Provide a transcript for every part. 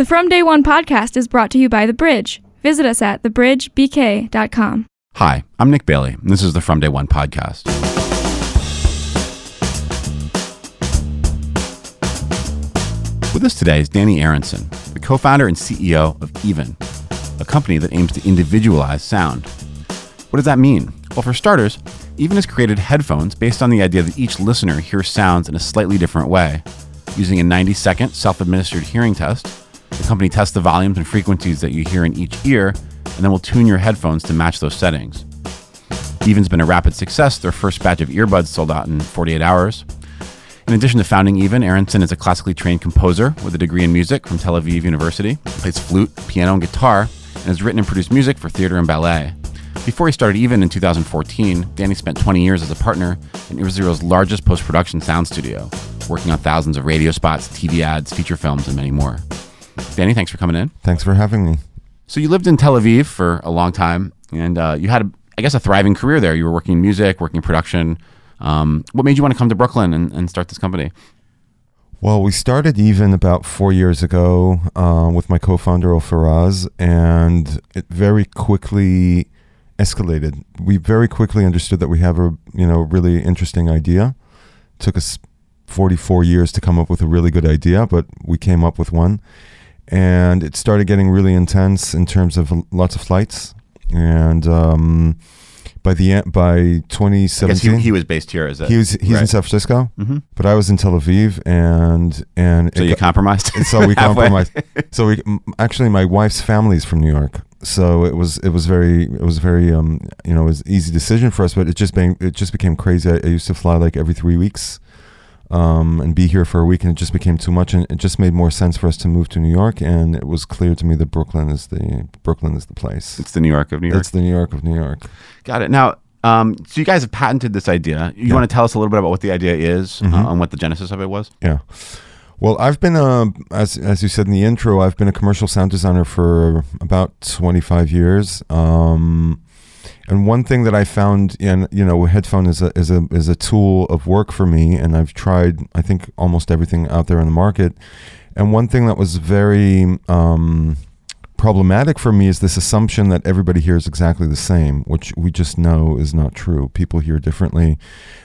The From Day One podcast is brought to you by The Bridge. Visit us at thebridgebk.com. Hi, I'm Nick Bailey, and this is the From Day One podcast. With us today is Danny Aronson, the co founder and CEO of Even, a company that aims to individualize sound. What does that mean? Well, for starters, Even has created headphones based on the idea that each listener hears sounds in a slightly different way. Using a 90 second self administered hearing test, the company tests the volumes and frequencies that you hear in each ear, and then will tune your headphones to match those settings. Even's been a rapid success. Their first batch of earbuds sold out in 48 hours. In addition to founding Even, Aronson is a classically trained composer with a degree in music from Tel Aviv University. Plays flute, piano, and guitar, and has written and produced music for theater and ballet. Before he started Even in 2014, Danny spent 20 years as a partner in Israel's largest post production sound studio, working on thousands of radio spots, TV ads, feature films, and many more. Danny, thanks for coming in. Thanks for having me. So you lived in Tel Aviv for a long time, and uh, you had, a, I guess, a thriving career there. You were working in music, working in production. Um, what made you want to come to Brooklyn and, and start this company? Well, we started even about four years ago uh, with my co-founder Ofer Raz, and it very quickly escalated. We very quickly understood that we have a you know really interesting idea. It took us 44 years to come up with a really good idea, but we came up with one, and it started getting really intense in terms of lots of flights, and um, by the end by I guess 2017 he, he was based here. Is that he was he's in. San Francisco, hmm but I was in Tel Aviv, and and So it you got- compromised. so we compromised. so we actually my wife's family is from New York, so it was it was very it was very um you know it was easy decision for us, but it just became it just became crazy. I, I used to fly like every three weeks, um and be here for a week, and it just became too much, and it just made more sense for us to move to New York, and it was clear to me that Brooklyn is the Brooklyn is the place. It's the New York of New York. It's the New York of New York. Got it. Now, um, so you guys have patented this idea. You Yeah. want to tell us a little bit about what the idea is Mhm. uh, and what the genesis of it was? Yeah. Well, I've been a as as you said in the intro, I've been a commercial sound designer for about 25 years. Um, and one thing that I found in you know, a headphone is a is a is a tool of work for me, and I've tried I think almost everything out there in the market. And one thing that was very um, problematic for me is this assumption that everybody hears exactly the same, which we just know is not true. People hear differently.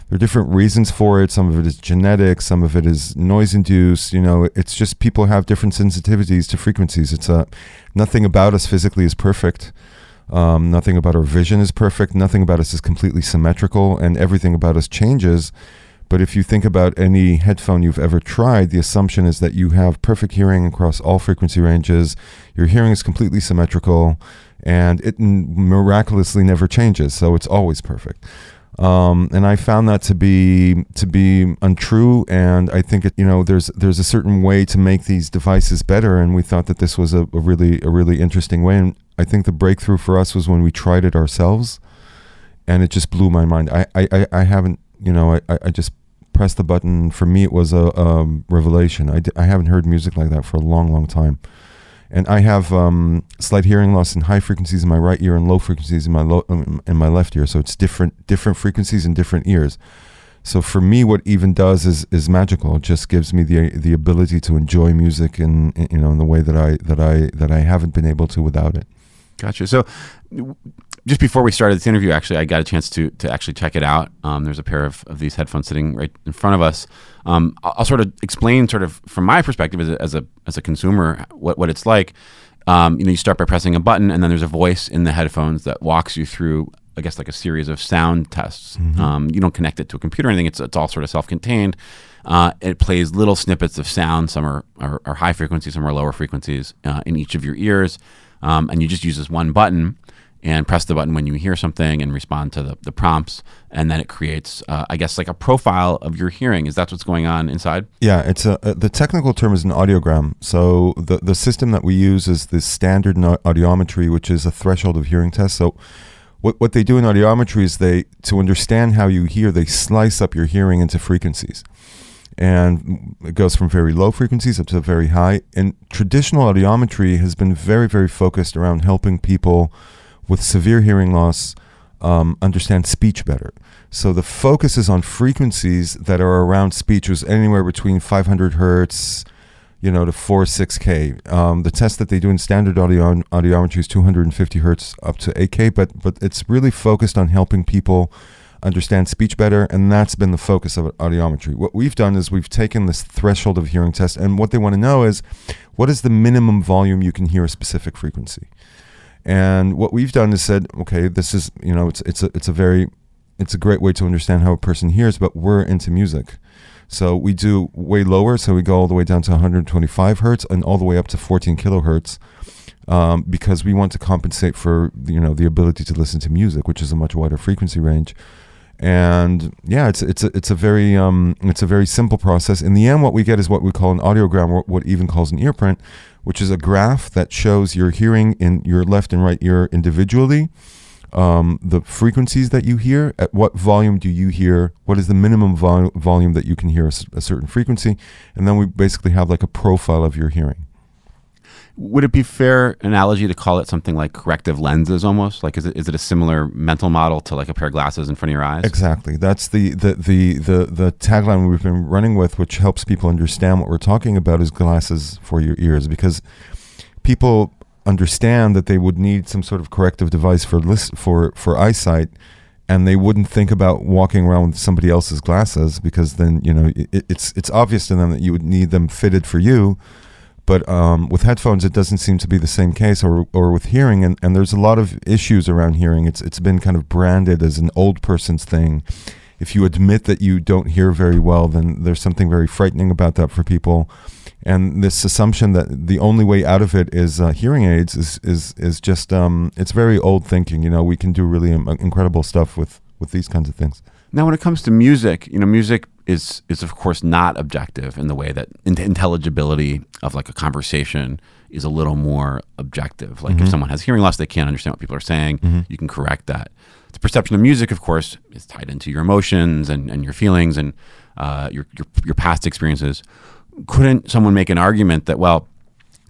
There are different reasons for it. Some of it is genetic, some of it is noise induced. You know, it's just people have different sensitivities to frequencies. It's a nothing about us physically is perfect. Um, nothing about our vision is perfect. Nothing about us is completely symmetrical, and everything about us changes. But if you think about any headphone you've ever tried, the assumption is that you have perfect hearing across all frequency ranges. Your hearing is completely symmetrical, and it miraculously never changes. So it's always perfect. Um, and I found that to be to be untrue. And I think it, you know there's there's a certain way to make these devices better. And we thought that this was a, a really a really interesting way. And I think the breakthrough for us was when we tried it ourselves, and it just blew my mind. I I, I- haven't you know I, I just pressed the button. For me, it was a um, revelation. I, I haven't heard music like that for a long long time. And I have um, slight hearing loss in high frequencies in my right ear and low frequencies in my low, um, in my left ear. So it's different different frequencies in different ears. So for me, what even does is is magical. It just gives me the the ability to enjoy music in, in you know in the way that I that I that I haven't been able to without it. Gotcha. So, just before we started this interview, actually, I got a chance to to actually check it out. Um, there's a pair of, of these headphones sitting right in front of us. Um, I'll, I'll sort of explain, sort of from my perspective as a as a, as a consumer, what what it's like. Um, you know, you start by pressing a button, and then there's a voice in the headphones that walks you through, I guess, like a series of sound tests. Um, you don't connect it to a computer or anything. It's it's all sort of self-contained. Uh, it plays little snippets of sound. Some are, are, are high frequencies, some are lower frequencies uh, in each of your ears. Um, and you just use this one button and press the button when you hear something and respond to the, the prompts. And then it creates, uh, I guess, like a profile of your hearing. Is that what's going on inside? Yeah, it's a, uh, the technical term is an audiogram. So the the system that we use is the standard audiometry, which is a threshold of hearing test. So what what they do in audiometry is they to understand how you hear, they slice up your hearing into frequencies. And it goes from very low frequencies up to very high. And traditional audiometry has been very, very focused around helping people with severe hearing loss um, understand speech better. So the focus is on frequencies that are around speech, was anywhere between 500 hertz you know, to 4 6K. Um, the test that they do in standard audio audiometry is 250 hertz up to 8K, but but it's really focused on helping people understand speech better, and that's been the focus of audiometry. What we've done is we've taken this threshold of hearing test, and what they want to know is what is the minimum volume you can hear a specific frequency. And what we've done is said, okay, this is you know, it's it's a it's a very it's a great way to understand how a person hears, but we're into music. So we do way lower, so we go all the way down to 125 hertz and all the way up to 14 kilohertz. Um, because we want to compensate for you know the ability to listen to music, which is a much wider frequency range and yeah, it's it's a, it's a very um, it's a very simple process. In the end, what we get is what we call an audiogram, or what even calls an ear print, which is a graph that shows your hearing in your left and right ear individually, um, the frequencies that you hear, at what volume do you hear, what is the minimum vol- volume that you can hear a certain frequency, and then we basically have like a profile of your hearing. Would it be fair analogy to call it something like corrective lenses almost? Like is it is it a similar mental model to like a pair of glasses in front of your eyes? Exactly. That's the the the the, the tagline we've been running with which helps people understand what we're talking about is glasses for your ears because people understand that they would need some sort of corrective device for list, for for eyesight and they wouldn't think about walking around with somebody else's glasses because then you know it, it's it's obvious to them that you would need them fitted for you but um, with headphones, it doesn't seem to be the same case, or or with hearing, and, and there's a lot of issues around hearing. It's it's been kind of branded as an old person's thing. If you admit that you don't hear very well, then there's something very frightening about that for people. And this assumption that the only way out of it is uh, hearing aids is is is just um, it's very old thinking. You know, we can do really incredible stuff with with these kinds of things. Now, when it comes to music, you know, music is is of course not objective in the way that intelligibility of like a conversation is a little more objective. Like mm-hmm. if someone has hearing loss, they can't understand what people are saying. Mm-hmm. You can correct that. The perception of music, of course, is tied into your emotions and, and your feelings and uh, your, your your past experiences. Couldn't someone make an argument that well,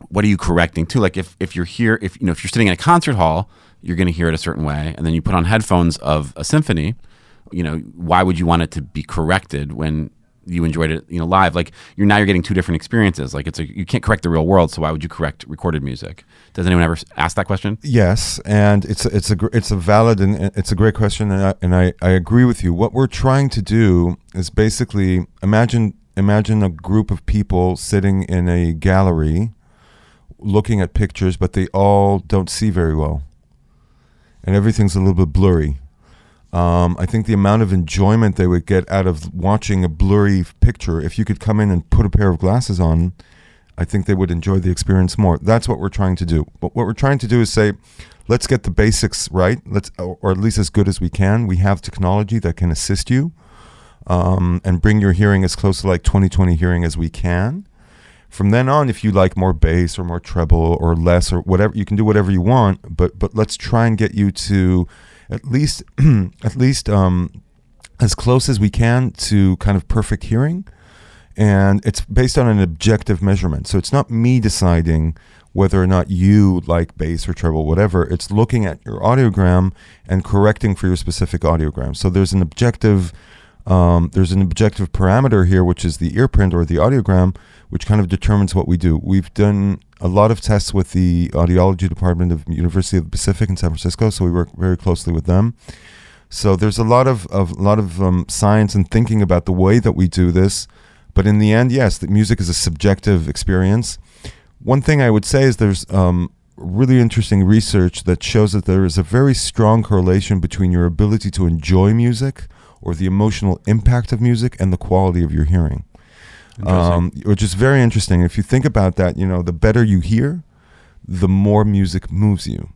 what are you correcting to? Like if if you're here, if you know if you're sitting in a concert hall, you're going to hear it a certain way, and then you put on headphones of a symphony you know, why would you want it to be corrected when you enjoyed it, you know, live? Like you're now you're getting two different experiences. Like it's a you can't correct the real world, so why would you correct recorded music? Does anyone ever ask that question? Yes, and it's a, it's a it's a valid and it's a great question, and I, and I I agree with you. What we're trying to do is basically imagine imagine a group of people sitting in a gallery looking at pictures, but they all don't see very well, and everything's a little bit blurry um, I think the amount of enjoyment they would get out of watching a blurry picture, if you could come in and put a pair of glasses on, I think they would enjoy the experience more. That's what we're trying to do. But what we're trying to do is say, let's get the basics right, let's, or at least as good as we can. We have technology that can assist you um, and bring your hearing as close to like 2020 hearing as we can. From then on, if you like more bass or more treble or less or whatever, you can do whatever you want. But but let's try and get you to at least at least um, as close as we can to kind of perfect hearing. And it's based on an objective measurement. So it's not me deciding whether or not you like bass or treble, whatever. It's looking at your audiogram and correcting for your specific audiogram. So there's an objective um, there's an objective parameter here, which is the earprint or the audiogram, which kind of determines what we do. We've done a lot of tests with the audiology department of University of the Pacific in San Francisco, so we work very closely with them. So there's a lot of, of a lot of um, science and thinking about the way that we do this. But in the end, yes, the music is a subjective experience. One thing I would say is there's um, really interesting research that shows that there is a very strong correlation between your ability to enjoy music or the emotional impact of music and the quality of your hearing. Um, which is very interesting. If you think about that, you know, the better you hear, the more music moves you.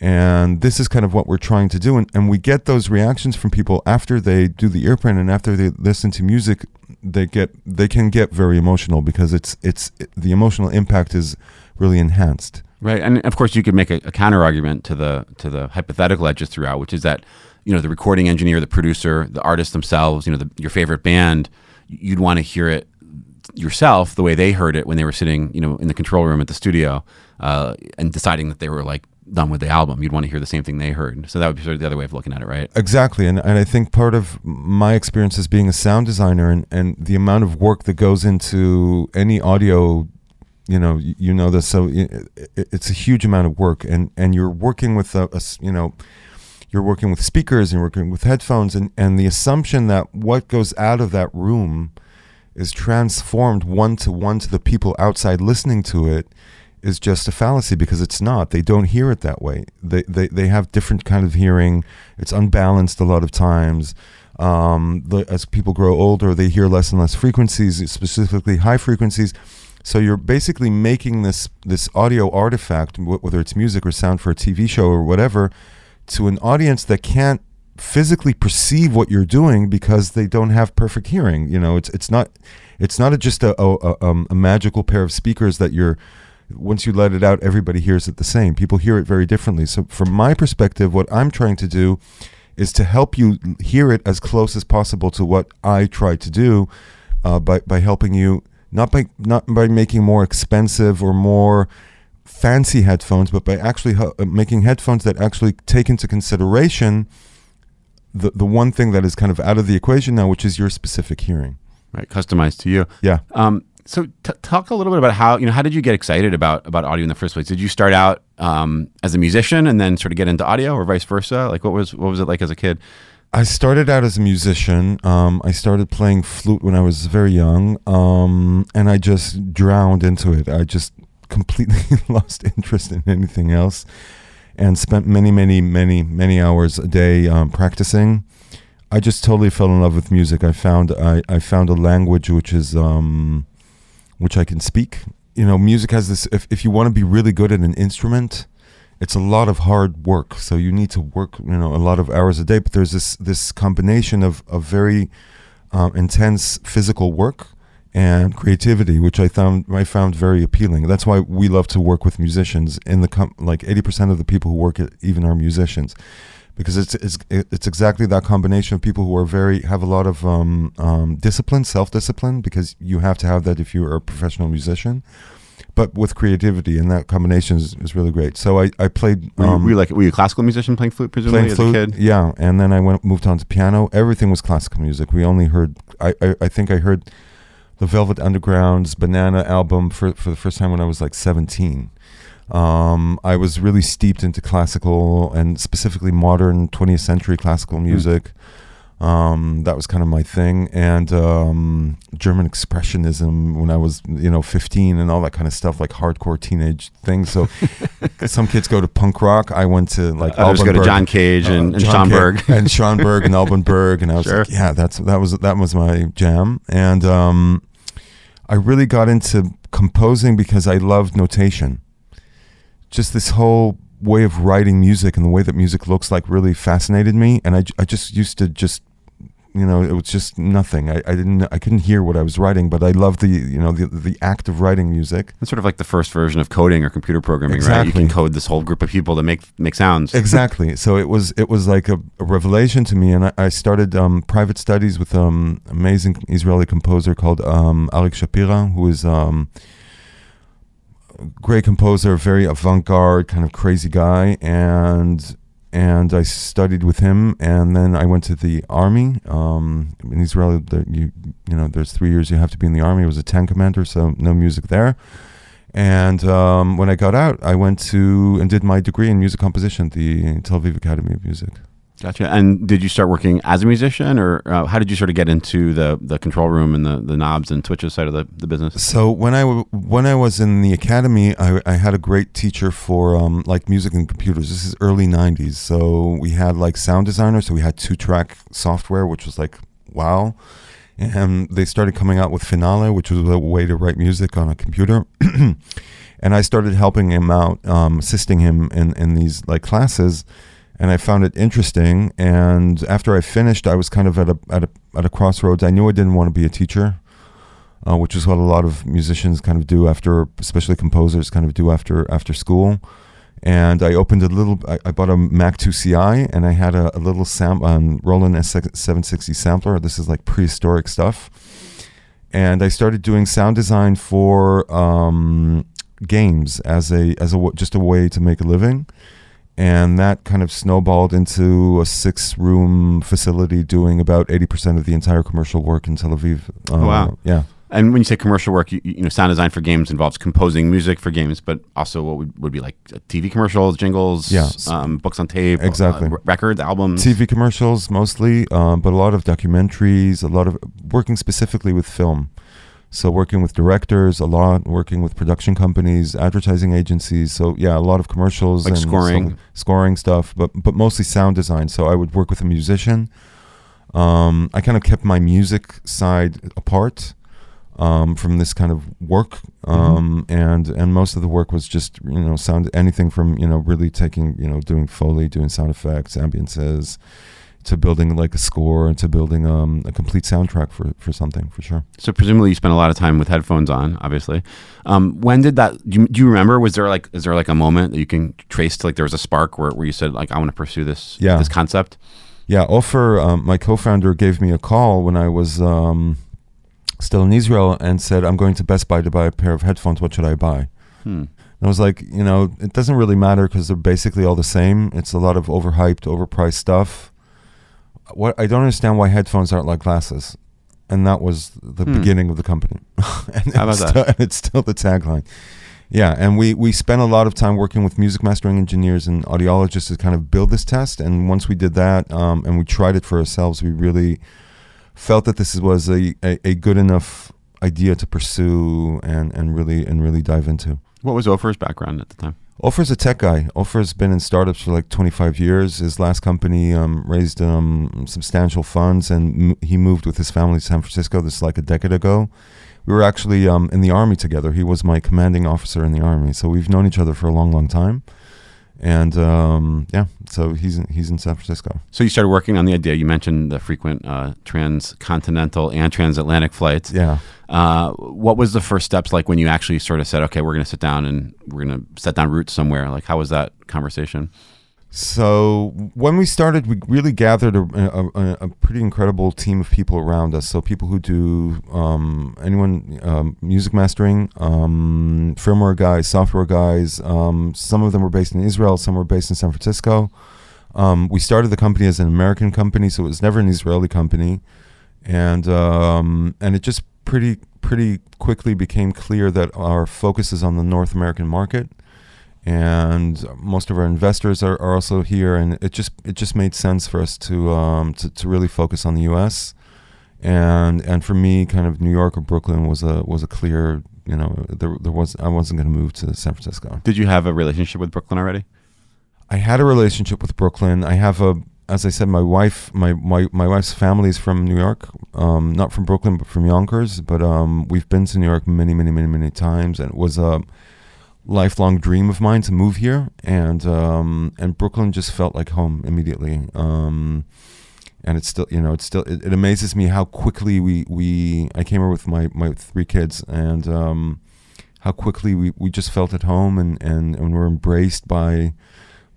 And this is kind of what we're trying to do. And, and we get those reactions from people after they do the earprint and after they listen to music, they get they can get very emotional because it's it's it, the emotional impact is really enhanced. Right. And of course you could make a, a counter argument to the to the hypothetical I just threw out, which is that you know the recording engineer, the producer, the artist themselves, you know the, your favorite band, you'd want to hear it yourself the way they heard it when they were sitting, you know, in the control room at the studio, uh, and deciding that they were like done with the album. You'd want to hear the same thing they heard. So that would be sort of the other way of looking at it, right? Exactly, and and I think part of my experience as being a sound designer and and the amount of work that goes into any audio, you know, you, you know this. So it, it's a huge amount of work, and and you're working with a, a you know. You're working with speakers and you're working with headphones, and, and the assumption that what goes out of that room is transformed one to one to the people outside listening to it is just a fallacy because it's not. They don't hear it that way. They they, they have different kind of hearing. It's unbalanced a lot of times. Um, the, as people grow older, they hear less and less frequencies, specifically high frequencies. So you're basically making this this audio artifact, wh- whether it's music or sound for a TV show or whatever, to an audience that can't physically perceive what you're doing because they don't have perfect hearing. You know, it's it's not it's not a, just a, a, um, a magical pair of speakers that you're once you let it out, everybody hears it the same. People hear it very differently. So, from my perspective, what I'm trying to do is to help you hear it as close as possible to what I try to do uh, by by helping you not by not by making more expensive or more fancy headphones, but by actually uh, making headphones that actually take into consideration the the one thing that is kind of out of the equation now, which is your specific hearing. Right, customized to you. Yeah. Um, so t- talk a little bit about how you know how did you get excited about about audio in the first place? Did you start out um, as a musician and then sort of get into audio, or vice versa? Like what was what was it like as a kid? I started out as a musician. Um, I started playing flute when I was very young, um, and I just drowned into it. I just completely lost interest in anything else, and spent many, many, many, many hours a day um, practicing. I just totally fell in love with music. I found I, I found a language which is um, which I can speak. You know, music has this. If if you want to be really good at an instrument, it's a lot of hard work. So you need to work, you know, a lot of hours a day. But there's this this combination of of very um, intense physical work and creativity, which I found I found very appealing. That's why we love to work with musicians. In the com- like eighty percent of the people who work at even are musicians, because it's it's it's exactly that combination of people who are very have a lot of um, um, discipline, self discipline, because you have to have that if you are a professional musician but with creativity, and that combination is, is really great. So I, I played Were, you, um, were you like were you a classical musician playing flute presumably playing as flute, a kid? yeah, and then I went moved on to piano. Everything was classical music. We only heard I, I, I think I heard the Velvet Underground's Banana album for for the first time when I was like seventeen. Um, I was really steeped into classical and specifically modern 20th century classical music. Um, that was kind of my thing, and um, German expressionism when I was, you know, 15, and all that kind of stuff, like hardcore teenage things. So, some kids go to punk rock. I went to like Others go to John Cage and, uh, and John Schoenberg. Cage and Schonberg and Alban Berg, and I was Sure. like, yeah, that's that was that was my jam, and um, I really got into composing because I loved notation. Just this whole way of writing music and the way that music looks like really fascinated me, and I just used to just you know it was just nothing. I, I didn't I couldn't hear what I was writing, but I loved the you know the the act of writing music. It's sort of like the first version of coding or computer programming, right? You can code this whole group of people to make make sounds. exactly so it was it was like a, a revelation to me and i, I started um, private studies with um amazing israeli composer called um, alex shapira who is um, a great composer very avant-garde kind of crazy guy and and i studied with him and then i went to the army um, in israel there, you you know there's three years you have to be in the army i was a tank commander so no music there and um, when I got out, I went to and did my degree in music composition at the Tel Aviv Academy of Music. Gotcha. And did you start working as a musician, or uh, how did you sort of get into the the control room and the, the knobs and switches side of the, the business? So when I w- when I was in the academy, I, I had a great teacher for um, like music and computers. This is early '90s, so we had like sound designers. So we had two track software, which was like wow. And they started coming out with Finale, which was a way to write music on a computer. and I started helping him out, um, assisting him in, in these like classes. And I found it interesting. And after I finished, I was kind of at a at a at a crossroads. I knew I didn't want to be a teacher uh, which is what a lot of musicians kind of do after, especially composers kind of do after after school. And I opened a little. I, I bought a Mac 2 CI, and I had a, a little sam um, Roland S760 sampler. This is like prehistoric stuff. And I started doing sound design for um, games as a as a just a way to make a living, and that kind of snowballed into a six room facility doing about eighty percent of the entire commercial work in Tel Aviv. Uh, wow. Yeah. And when you say commercial work, you, you know, sound design for games involves composing music for games, but also what would, would be like uh, TV commercials, jingles, Yeah. um, books on tape, Exactly. uh, r- records, albums. TV commercials mostly, um, but a lot of documentaries, a lot of working specifically with film. So working with directors, a lot working with production companies, advertising agencies. So yeah, a lot of commercials Like and scoring. stuff- scoring stuff, but but mostly sound design. So I would work with a musician. Um, I kind of kept my music side apart um, from this kind of work, um, and and most of the work was just you know sound anything from you know really taking you know doing foley, doing sound effects, ambiances, to building like a score and to building um, a complete soundtrack for for something for sure. So presumably you spent a lot of time with headphones on, obviously. Um, when did that? Do you, do you remember? Was there like is there like a moment that you can trace to like there was a spark where, where you said like I want to pursue this Yeah. this concept? Yeah, Ofer, um, my co-founder, gave me a call when I was um, still in Israel and said, "I'm going to Best Buy to buy a pair of headphones. What should I buy?" Hmm. And I was like, you know, it doesn't really matter because they're basically all the same. It's a lot of overhyped, overpriced stuff. What I don't understand why headphones aren't like glasses, and that was the Hmm. beginning of the company. and How about it's that? Still, and it's still the tagline. Yeah, and we we spent a lot of time working with music mastering engineers and audiologists to kind of build this test. And once we did that, um, and we tried it for ourselves, we really felt that this was a, a, a good enough idea to pursue and, and really and really dive into. What was Ofer's background at the time? Ofer's a tech guy. Ofer's been in startups for like 25 years. His last company um, raised um, substantial funds, and m- he moved with his family to San Francisco. This is like a decade ago. We were actually um, in the army together. He was my commanding officer in the army, so we've known each other for a long, long time. And um, yeah, so he's in, he's in San Francisco. So you started working on the idea. You mentioned the frequent uh, transcontinental and transatlantic flights. Yeah. Uh, what was the first steps like when you actually sort of said, "Okay, we're going to sit down and we're going to set down roots somewhere"? Like, how was that conversation? So when we started, we really gathered a, a, a, pretty incredible team of people around us. So people who do um, anyone um, music mastering, um, firmware guys, software guys. Um, some of them were based in Israel, some were based in San Francisco. Um, we started the company as an American company, so it was never an Israeli company, and um, and it just pretty pretty quickly became clear that our focus is on the North American market and most of our investors are, are also here and it just it just made sense for us to um to, to really focus on the US and and for me kind of New York or Brooklyn was a was a clear you know there, there was I wasn't going to move to San Francisco. Did you have a relationship with Brooklyn already? I had a relationship with Brooklyn. I have a as I said my wife my my, my wife's family is from New York um not from Brooklyn but from Yonkers but um we've been to New York many many many many times and it was a lifelong dream of mine to move here, and um, and Brooklyn just felt like home immediately. Um, and it's still, you know, it's still. It, it amazes me how quickly we we. I came here with my my three kids, and um, how quickly we, we just felt at home, and and and we're embraced by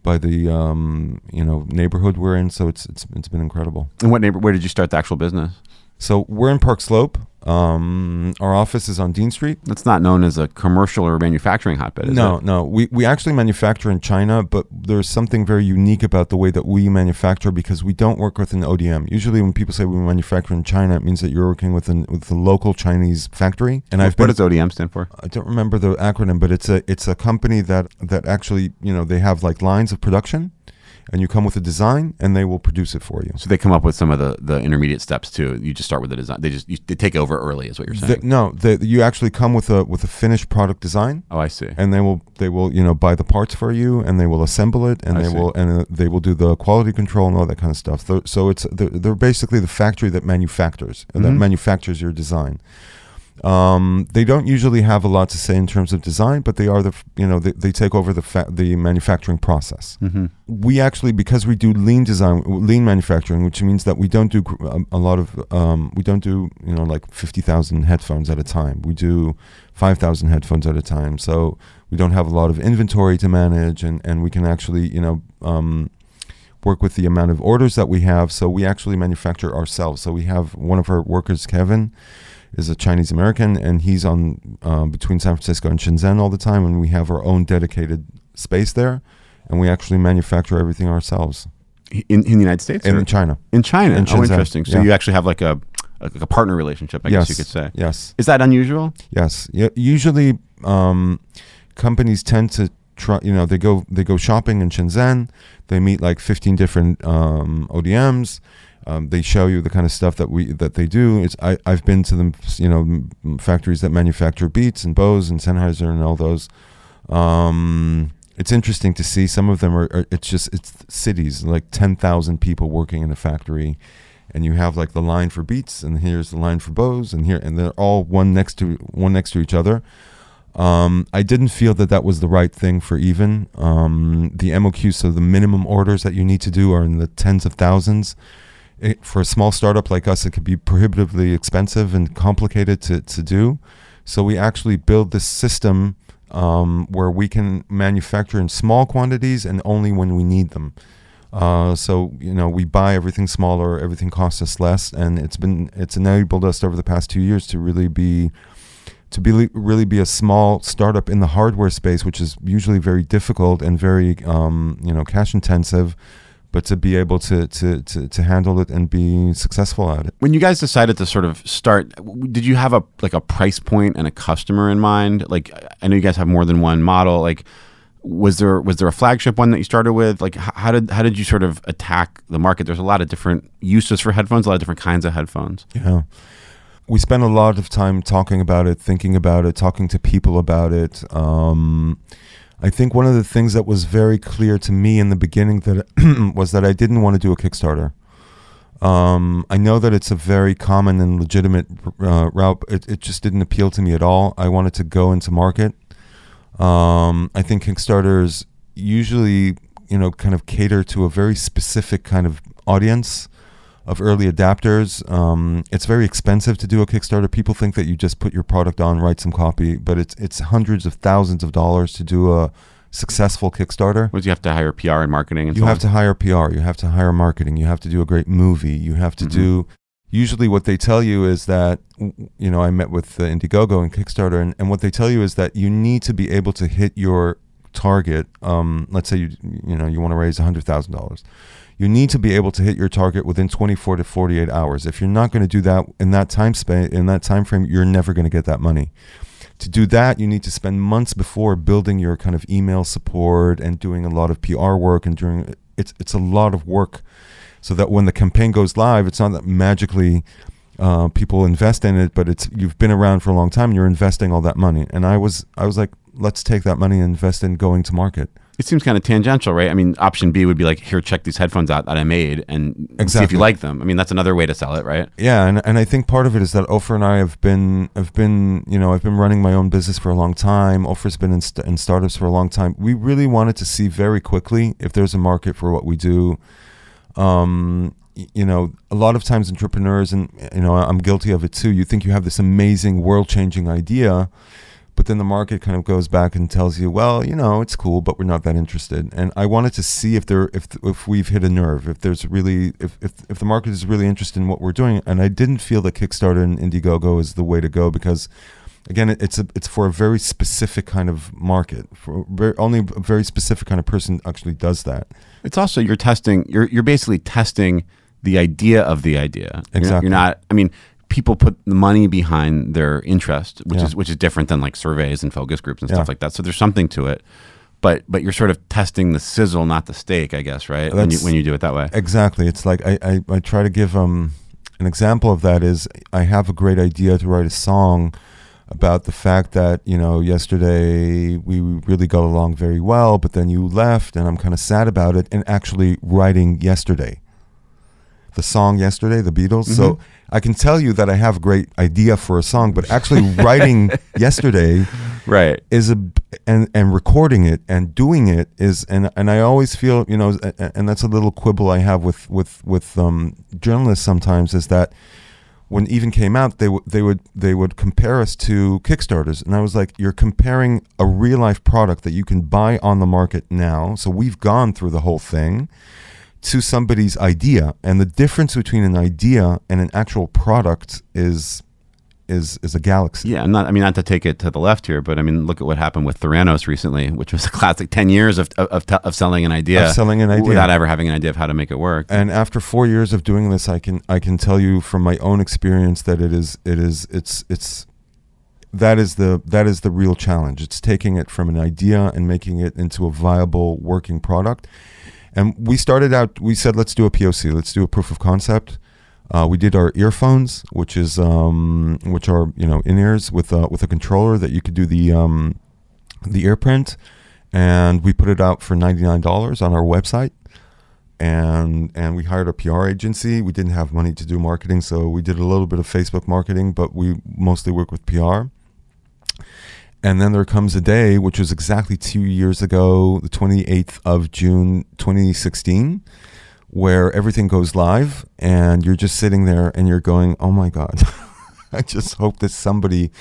by the um, you know neighborhood we're in. So it's it's it's been incredible. And what neighbor? Where did you start the actual business? So we're in Park Slope. Um, our office is on Dean Street. That's not known as a commercial or manufacturing hotbed. Is no, it? no. We we actually manufacture in China, but there's something very unique about the way that we manufacture because we don't work with an ODM. Usually, when people say we manufacture in China, it means that you're working with an with a local Chinese factory. And I've what been does ODM stand for? I don't remember the acronym, but it's a it's a company that that actually you know they have like lines of production, and you come with a design, and they will produce it for you. So they come up with some of the, the intermediate steps too. You just start with the design. They just you, they take over early, is what you're saying. The- no, the, you actually come with a with a finished product design, oh, I see. and they will they will you know buy the parts for you and they will assemble it and I they see. will and uh, they will do the quality control and all that kind of stuff so, so it's they're, they're basically the factory that manufactures uh, that manufactures your design um, they don't usually have a lot to say in terms of design but they are the you know they, they take over the fa- the manufacturing process Mm-hmm. we actually because we do lean design lean manufacturing which means that we don't do a, a lot of um, we don't do you know like 50,000 headphones at a time we do 5,000 headphones at a time so we don't have a lot of inventory to manage and, and we can actually you know um, work with the amount of orders that we have. So we actually manufacture ourselves. So we have one of our workers, Kevin, is a Chinese American, and he's on uh, between San Francisco and Shenzhen all the time, and we have our own dedicated space there, and we actually manufacture everything ourselves In, in the United States? And in China. in China. in oh, interesting. So yeah. you actually have like a, like a partner relationship, I yes, guess you could say. Yes, Is that unusual? yes. Yeah, usually, um, companies tend to try. You know, they go they go shopping in Shenzhen. They meet like fifteen different um, ODMs. Um, they show you the kind of stuff that we that they do. It's I I've been to the you know factories that manufacture Beats and Bose and Sennheiser and all those. Um, it's interesting to see some of them are, are it's just it's cities like 10,000 people working in a factory and you have like the line for beats and here's the line for Bose and here and they're all one next to one next to each other um, I didn't feel that that was the right thing for even um, the MOQ so the minimum orders that you need to do are in the tens of thousands it, for a small startup like us it could be prohibitively expensive and complicated to, to do so we actually build this system um, where we can manufacture in small quantities and only when we need them. Uh, so you know we buy everything smaller, everything costs us less, and it's been it's enabled us over the past two years to really be to be really be a small startup in the hardware space, which is usually very difficult and very um, you know cash intensive, but to be able to, to to to handle it and be successful at it. When you guys decided to sort of start, did you have a like a price point and a customer in mind? Like I know you guys have more than one model. Like was there was there a flagship one that you started with? Like how did how did you sort of attack the market? There's a lot of different uses for headphones, a lot of different kinds of headphones. Yeah. We spent a lot of time talking about it, thinking about it, talking to people about it. Um, I think one of the things that was very clear to me in the beginning that was that I didn't want to do a Kickstarter. Um, I know that it's a very common and legitimate uh, route. It, it just didn't appeal to me at all. I wanted to go into market. Um, I think Kickstarters usually, you know, kind of cater to a very specific kind of audience of early adapters. Um, it's very expensive to do a Kickstarter. People think that you just put your product on, write some copy, but it's it's hundreds of thousands of dollars to do a successful Kickstarter. Was you have to hire PR and marketing and You so have on? to hire PR, you have to hire marketing, you have to do a great movie, you have to Mhm. do. Usually, what they tell you is that, you know, I met with uh, Indiegogo and Kickstarter, and, and what they tell you is that you need to be able to hit your target. Um, let's say you, you know, you want to raise hundred thousand dollars. You need to be able to hit your target within 24 to 48 hours. If you're not going to do that in that time span, in that time frame, you're never going to get that money. To do that, you need to spend months before building your kind of email support and doing a lot of PR work and doing it's it's a lot of work so that when the campaign goes live, it's not that magically uh, people invest in it, but it's you've been around for a long time you're investing all that money. And I was I was like, let's take that money and invest in going to market. It seems kind of tangential, right? I mean, option B would be like, here, check these headphones out that I made and see if you like them. I mean, that's another way to sell it, right? Yeah, and and I think part of it is that Ofer and I have been have been you know I've been running my own business for a long time. Ofer's been in, st- in startups for a long time. We really wanted to see very quickly if there's a market for what we do. Um, you know, a lot of times entrepreneurs and you know I'm guilty of it too. You think you have this amazing world changing idea. But then the market kind of goes back and tells you, well, you know, it's cool, but we're not that interested. And I wanted to see if there, if if we've hit a nerve, if there's really, if if, if the market is really interested in what we're doing. And I didn't feel that Kickstarter and Indiegogo is the way to go because, again, it's a it's for a very specific kind of market. For very, only a very specific kind of person actually does that. It's also you're testing. You're you're basically testing the idea of the idea. You're Exactly. You're not. I mean, people put the money behind their interest, which Yeah. is which is different than like surveys and focus groups and Yeah. stuff like that. So there's something to it. But but you're sort of testing the sizzle, not the steak, I guess, right? When you when you do it that way. Exactly. It's like I, I, I try to give um an example of that is I have a great idea to write a song about the fact that, you know, yesterday we really got along very well, but then you left and I'm kind of sad about it and actually writing yesterday. The song yesterday, the Beatles. So I can tell you that I have a great idea for a song, but actually writing yesterday Right. is a and and recording it and doing it is and and I always feel you know and that's a little quibble I have with with with um, journalists sometimes is that when even came out they would they would they would compare us to Kickstarters and I was like you're comparing a real life product that you can buy on the market now so we've gone through the whole thing to somebody's idea, and the difference between an idea and an actual product is is is a galaxy. Yeah, not. I mean, not to take it to the left here, but I mean, look at what happened with Theranos recently, which was a classic ten years of of, of, selling an idea, Of selling an idea. without ever having an idea of how to make it work. And after four years of doing this, I can I can tell you from my own experience that it is it is it's it's that is the that is the real challenge. It's taking it from an idea and making it into a viable working product. And we started out. We said let's do a POC. Let's do a proof of concept. Uh, we did our earphones, which is um, which are you know in ears with a, with a controller that you could do the um, the ear print, and we put it out for ninety nine dollars on our website and and we hired a PR agency. We didn't have money to do marketing, so we did a little bit of Facebook marketing, but we mostly work with PR. And then there comes a day, which was exactly two years ago, the 28th of June, 2016, where everything goes live, and you're just sitting there and you're going, "Oh my God, I just hope that somebody."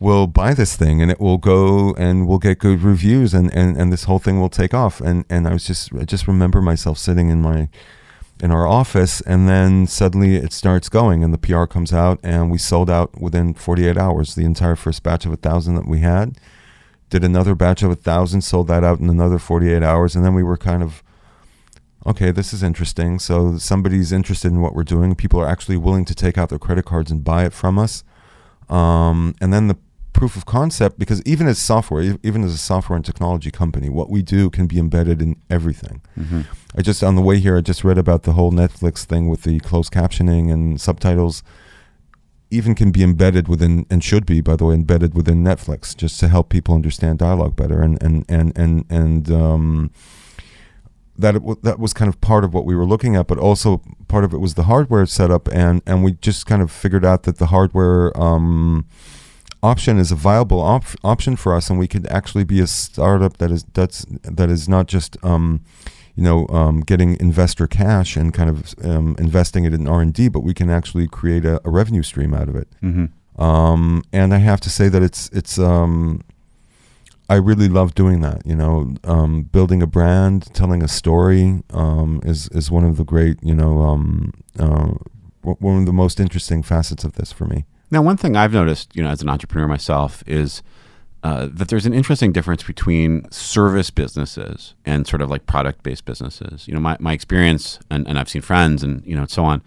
will buy this thing and it will go and we'll get good reviews and, and, and this whole thing will take off. And, and I was just, I just remember myself sitting in my, in our office and then suddenly it starts going and the PR comes out and we sold out within 48 hours, the entire first batch of a thousand that we had did another batch of a thousand, sold that out in another 48 hours. And then we were kind of, okay, this is interesting. So somebody's interested in what we're doing. People are actually willing to take out their credit cards and buy it from us. Um, and then the proof of concept because even as software even as a software and technology company what we do can be embedded in everything Mm-hmm. i just on the way here i just read about the whole netflix thing with the closed captioning and subtitles even can be embedded within and should be by the way embedded within netflix just to help people understand dialogue better and and and and, and um that it, w- that was kind of part of what we were looking at, but also part of it was the hardware setup, and and we just kind of figured out that the hardware um, option is a viable op- option for us, and we could actually be a startup that is that's that is not just um, you know um, getting investor cash and kind of um, investing it in R and D, but we can actually create a, a revenue stream out of it. Mm-hmm. Um, and I have to say that it's it's um, I really love doing that. You know, um, building a brand, telling a story um, is is one of the great you know um, uh, one of the most interesting facets of this for me. Now, one thing I've noticed, you know, as an entrepreneur myself, is uh, that there's an interesting difference between service businesses and sort of like product-based businesses. You know, my, my experience, and, and I've seen friends, and you know, and so on.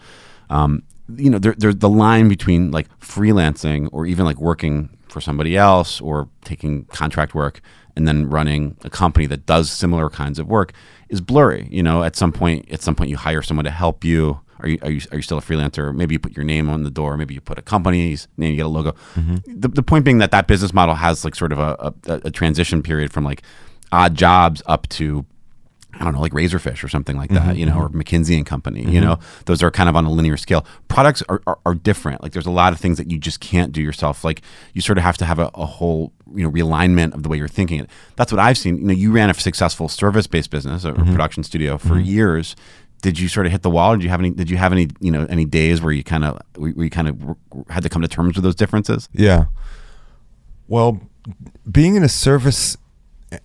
Um, you know, there, there's the line between like freelancing or even like working for somebody else or taking contract work and then running a company that does similar kinds of work is blurry. You know, at some point, at some point, you hire someone to help you. Are you, are you, are you still a freelancer? Maybe you put your name on the door. Maybe you put a company's name, you get a logo. Mm-hmm. The, the point being that that business model has like sort of a, a, a transition period from like odd jobs up to I don't know, like Razorfish or something like that, you know, mm-hmm. or McKinsey and Company. You mm-hmm. know, those are kind of on a linear scale. Products are, are, are different. Like there's a lot of things that you just can't do yourself. Like you sort of have to have a, a whole, you know, realignment of the way you're thinking it. That's what I've seen. You know, you ran a successful service-based business, a, a production studio for years. Did you sort of hit the wall? Did you have any? Did you have any? You know, any days where you kind of where you kind of had to come to terms with those differences? Yeah. Well, being in a service,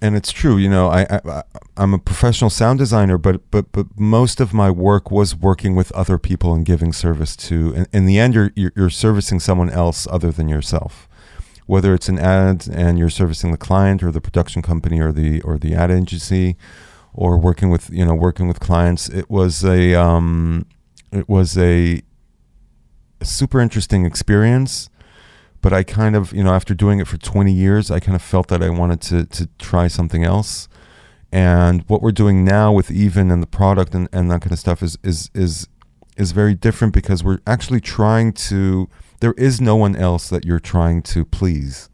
and it's true. You know, I, I I'm a professional sound designer, but but but most of my work was working with other people and giving service to. And in the end, you're, you're servicing someone else other than yourself. Whether it's an ad and you're servicing the client or the production company or the or the ad agency, or working with you know working with clients, it was a um, it was a super interesting experience but I kind of, you know, after doing it for 20 years, I kind of felt that I wanted to to try something else. And what we're doing now with Even and the product and, and that kind of stuff is is is is very different because we're actually trying to there is no one else that you're trying to please.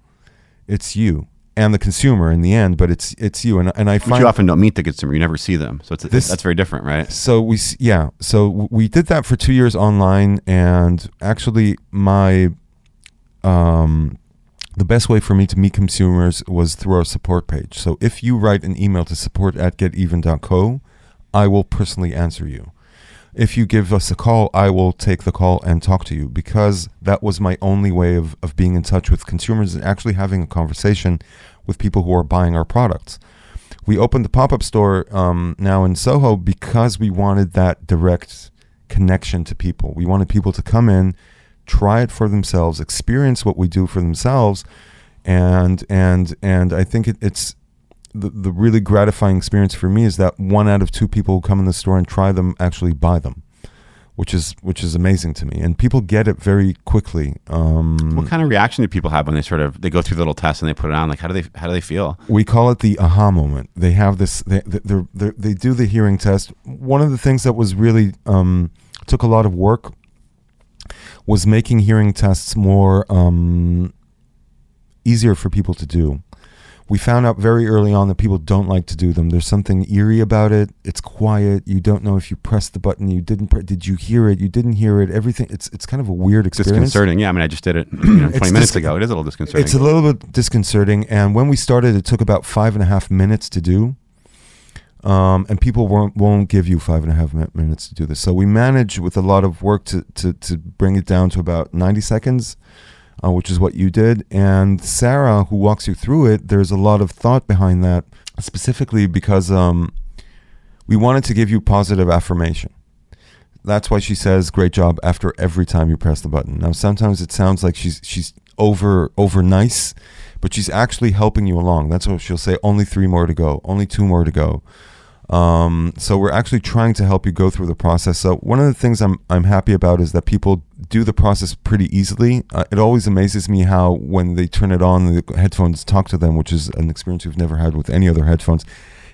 It's you and the consumer in the end, but it's it's you. And and I But find you often don't meet the consumer. You never see them, so it's This- that's very different, right? so we yeah. So we did that for two years online and actually my um the best way for me to meet consumers was through our support page. So if you write an email to support at geteven.co i will personally answer you if you give us a call i will take the call and talk to you because that was my only way of, of being in touch with consumers and actually having a conversation with people who are buying our products we opened the pop-up store um, now in Soho because we wanted that direct connection to people. We wanted people to come in, try it for themselves, experience what we do for themselves, and and and I think it, it's the the really gratifying experience for me is that one out of two people who come in the store and try them actually buy them which is which is amazing to me, and people get it very quickly. Um, what kind of reaction do people have when they sort of they go through the little test and they put it on? Like, how do they how do they feel? We call it the aha moment. They have this. They they they they do the hearing test. One of the things that was really um, took a lot of work was making hearing tests more um, easier for people to do we found out very early on that people don't like to do them. There's something eerie about it. It's quiet. You don't know if you pressed the button. You didn't. Pre- did you hear it? You didn't hear it. Everything. It's it's kind of a weird experience. Disconcerting. Yeah. I mean, I just did it you know, 20 minutes dis- ago. It is a little disconcerting. It's a little bit disconcerting. And when we started, it took about five and a half minutes to do. Um, and people won't won't give you five and a half minutes to do this. So we managed with a lot of work to to to bring it down to about 90 seconds uh, which is what you did. And Sarah, who walks you through it, there's a lot of thought behind that, specifically because um, we wanted to give you positive affirmation. That's why she says "great job" after every time you press the button. Now, sometimes it sounds like she's she's over over nice, but she's actually helping you along. That's what she'll say. Only three more to go. Only two more to go. Um, so we're actually trying to help you go through the process. So one of the things I'm I'm happy about is that people do the process pretty easily. Uh, it always amazes me how when they turn it on, the headphones talk to them, which is an experience we've never had with any other headphones.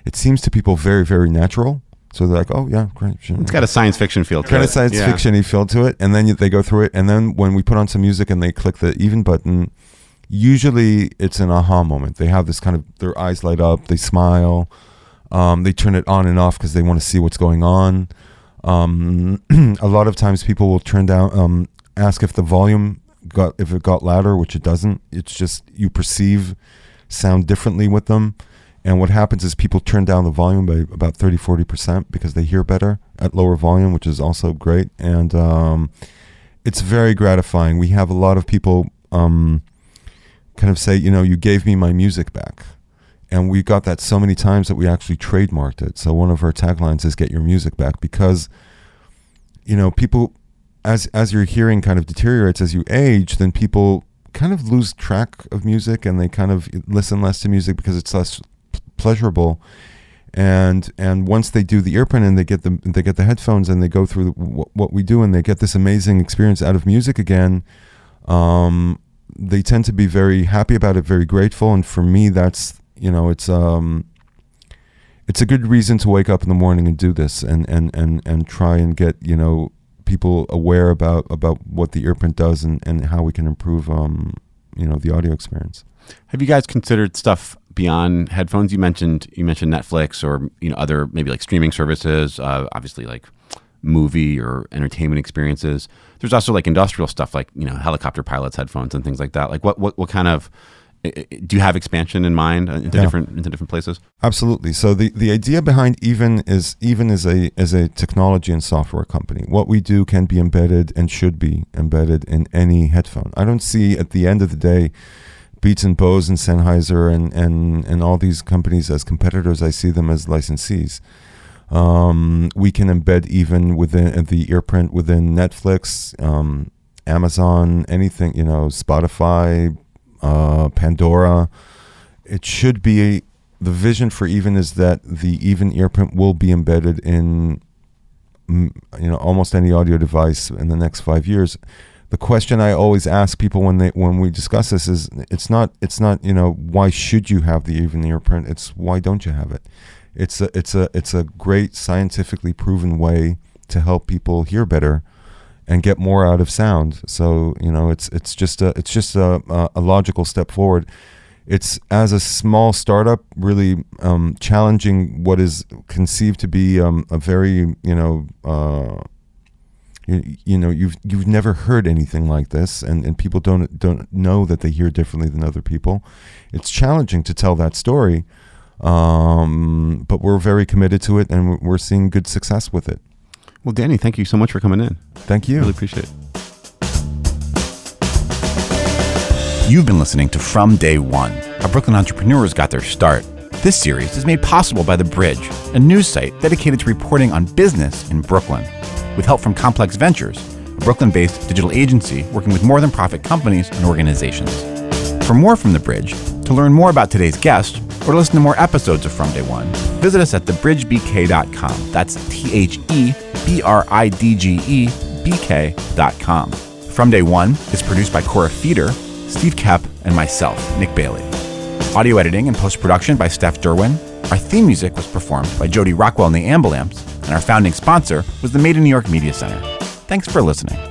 It seems to people very very natural. So they're like, oh yeah, great. Sure. It's got a science fiction feel to kind it. of science yeah. fictiony feel to it, and then they go through it, and then when we put on some music and they click the even button, usually it's an aha moment. They have this kind of their eyes light up, they smile um, they turn it on and off because they want to see what's going on. Um, a lot of times people will turn down, um, ask if the volume got if it got louder, which it doesn't. It's just you perceive sound differently with them. And what happens is people turn down the volume by about 30, 40% because they hear better at lower volume, which is also great. And um, it's very gratifying. We have a lot of people um, kind of say, you know, you gave me my music back and we got that so many times that we actually trademarked it. So one of our taglines is "Get your music back" because you know people, as as your hearing kind of deteriorates as you age, then people kind of lose track of music and they kind of listen less to music because it's less pleasurable. And and once they do the earprint and they get the they get the headphones and they go through the, what, what we do and they get this amazing experience out of music again. Um, they tend to be very happy about it, very grateful, and for me, that's you know, it's um, it's a good reason to wake up in the morning and do this and and and and try and get you know people aware about about what the earprint does and and how we can improve um, you know, the audio experience. Have you guys considered stuff beyond headphones? You mentioned you mentioned Netflix or you know other maybe like streaming services. Uh, obviously, like movie or entertainment experiences. There's also like industrial stuff, like you know helicopter pilots headphones and things like that. Like what what what kind of do you have expansion in mind uh, into yeah. different into different places? Absolutely. So the the idea behind even is even as a as a technology and software company. What we do can be embedded and should be embedded in any headphone. I don't see at the end of the day beats and bose and sennheiser and and and all these companies as competitors. I see them as licensees. Um, we can embed even within the earprint within netflix um, amazon anything you know spotify uh, Pandora. It should be the vision for Even is that the Even earprint will be embedded in you know almost any audio device in the next five years. The question I always ask people when they when we discuss this is it's not it's not you know why should you have the Even earprint? It's why don't you have it? It's a it's a it's a great scientifically proven way to help people hear better and get more out of sound. So you know, it's it's just a it's just a, a logical step forward. It's as a small startup, really um, challenging what is conceived to be um, a very you know. Uh, you, know you've you've never heard anything like this and, and people don't don't know that they hear differently than other people it's challenging to tell that story um, but we're very committed to it and we're seeing good success with it well, Danny, thank you so much for coming in. Thank you. Really appreciate it. You've been listening to From Day One, how Brooklyn entrepreneurs got their start. This series is made possible by The Bridge, a news site dedicated to reporting on business in Brooklyn, with help from Complex Ventures, a Brooklyn based digital agency working with more than profit companies and organizations. For more from The Bridge, to learn more about today's guest, or to listen to more episodes of From Day One, visit us at thebridgebk.com. That's T H E B R I D G E B K.com. From Day One is produced by Cora Feeder, Steve Kep, and myself, Nick Bailey. Audio editing and post production by Steph Derwin. Our theme music was performed by Jody Rockwell and the Ambulamps, and our founding sponsor was the Made in New York Media Center. Thanks for listening.